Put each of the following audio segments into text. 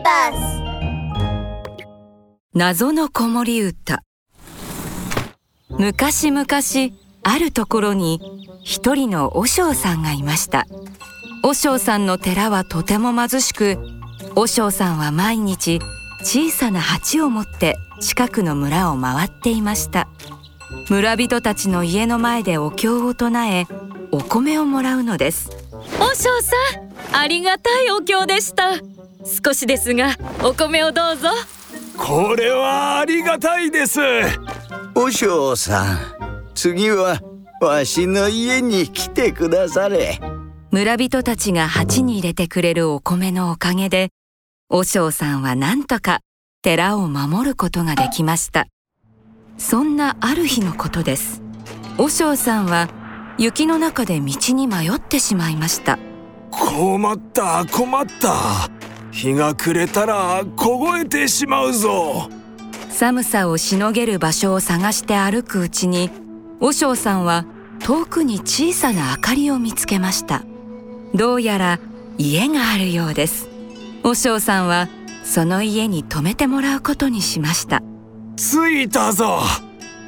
ビバス謎の子守歌昔々あるところに一人の和尚さんがいました和尚さんの寺はとても貧しく和尚さんは毎日小さな鉢を持って近くの村を回っていました村人たちの家の前でお経を唱えお米をもらうのです和尚さんありがたいお経でした少しですがお米をどうぞ。これはありがたいです。和尚さん次はわしの家に来てくだされ。村人たちが鉢に入れてくれるお米のおかげで和尚さんはなんとか寺を守ることができました。そんなある日のことです。和尚さんは雪の中で道に迷ってしまいました。困った困った日が暮れたら凍えてしまうぞ。寒さをしのげる場所を探して歩くうちに和尚さんは遠くに小さな明かりを見つけました。どうやら家があるようです。和尚さんはその家に泊めてもらうことにしました。着いたぞ。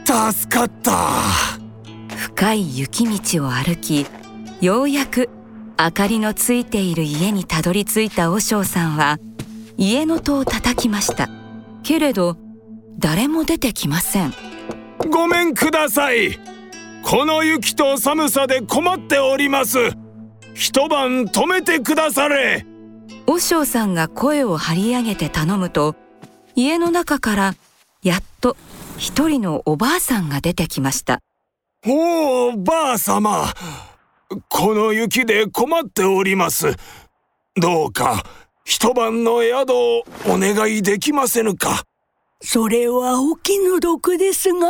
助かった。深い雪道を歩きようやく明かりのついている家にたどり着いた和尚さんは家の戸を叩きました。けれど誰も出てきません。ごめんください。この雪と寒さで困っております。一晩止めてくだされ。和尚さんが声を張り上げて頼むと家の中からやっと一人のおばあさんが出てきました。おおばあ様この雪で困っております。どうか一晩の宿をお願いできませぬか。それはお気の毒ですがの。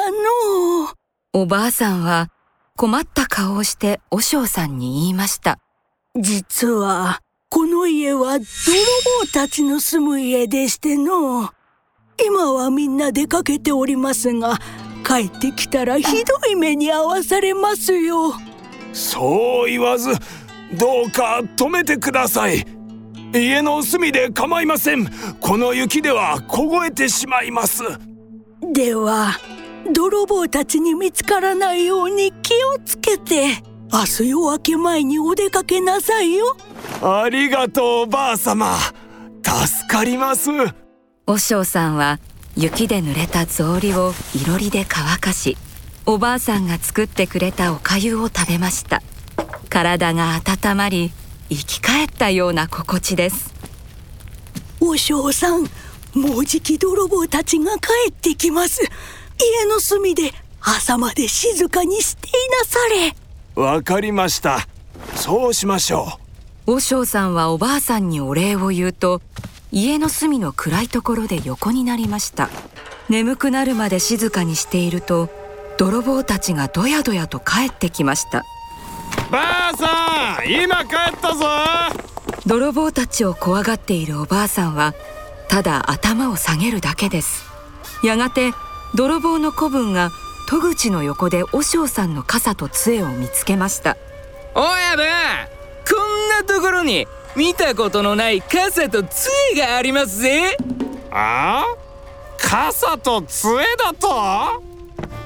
おばあさんは困った顔をして和尚さんに言いました。実はこの家は泥棒たちの住む家でしての。今はみんな出かけておりますが帰ってきたらひどい目に遭わされますよそう言わずどうか止めてください。家の隅で構いません。この雪では凍えてしまいます。では泥棒たちに見つからないように気をつけて。明日夜明け前にお出かけなさいよ。ありがとうばあ様助かります。和尚さんは雪で濡れた草履をいろりで乾かしおばあさんが作ってくれたおかゆを食べました。体が温まり生き返ったような心地です。和尚さんもうじき泥棒たちが帰ってきます。家の隅で朝まで静かにしていなされ。わかりました。そうしましょう。和尚さんはおばあさんにお礼を言うと家の隅の暗いところで横になりました。眠くなるまで静かにしていると泥棒たちがどやどやと帰ってきました。ばあさん今帰ったぞ。泥棒たちを怖がっているおばあさんはただ頭を下げるだけです。やがて泥棒の子分が戸口の横で和尚さんの傘と杖を見つけました。おやばこんなところに見たことのない傘と杖がありますぜ。あ？傘と杖だと？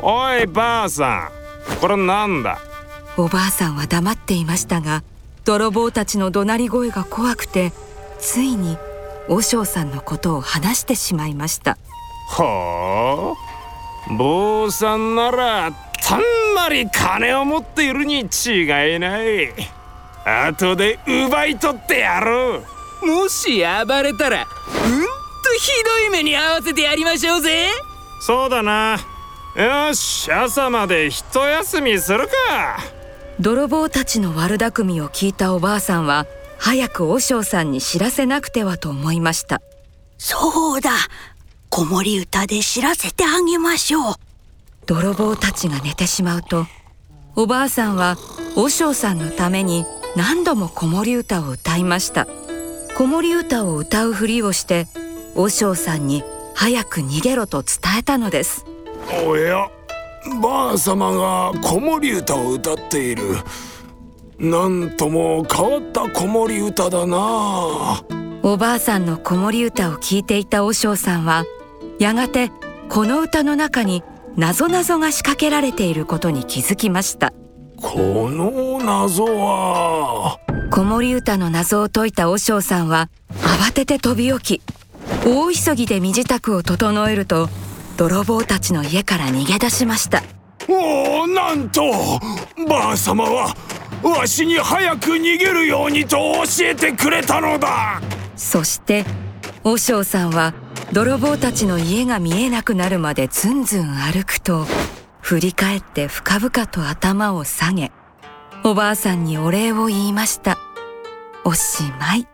おいばあさん。これなんだ？おばあさんは黙っていましたが泥棒たちの怒鳴り声が怖くてついに和尚さんのことを話してしまいました。ほう坊さんならたんまり金を持っているに違いない。後で奪い取ってやろう。もし暴れたらうんとひどい目に遭わせてやりましょうぜ。そうだなよし朝まで一休みするか。泥棒たちの悪巧みを聞いたおばあさんは早く和尚さんに知らせなくてはと思いました。そうだ子守歌で知らせてあげましょう。泥棒たちが寝てしまうとおばあさんは和尚さんのために何度も子守歌を歌いました。子守歌を歌うふりをして和尚さんに早く逃げろと伝えたのですおやばあ様が子守歌を歌っている。なんとも変わった子守歌だな。和おばあさんの子守歌を聞いていた和尚さんはやがてこの歌の中に謎々が仕掛けられていることに気づきました。この謎は？子守歌の謎を解いた和尚さんは慌てて飛び起き大急ぎで身支度を整えると泥棒たちの家から逃げ出しました。おおなんとばあ様はわしに早く逃げるようにと教えてくれたのだ。そして和尚さんは泥棒たちの家が見えなくなるまでずんずん歩くと振り返って深々と頭を下げおばあさんにお礼を言いました。おしまい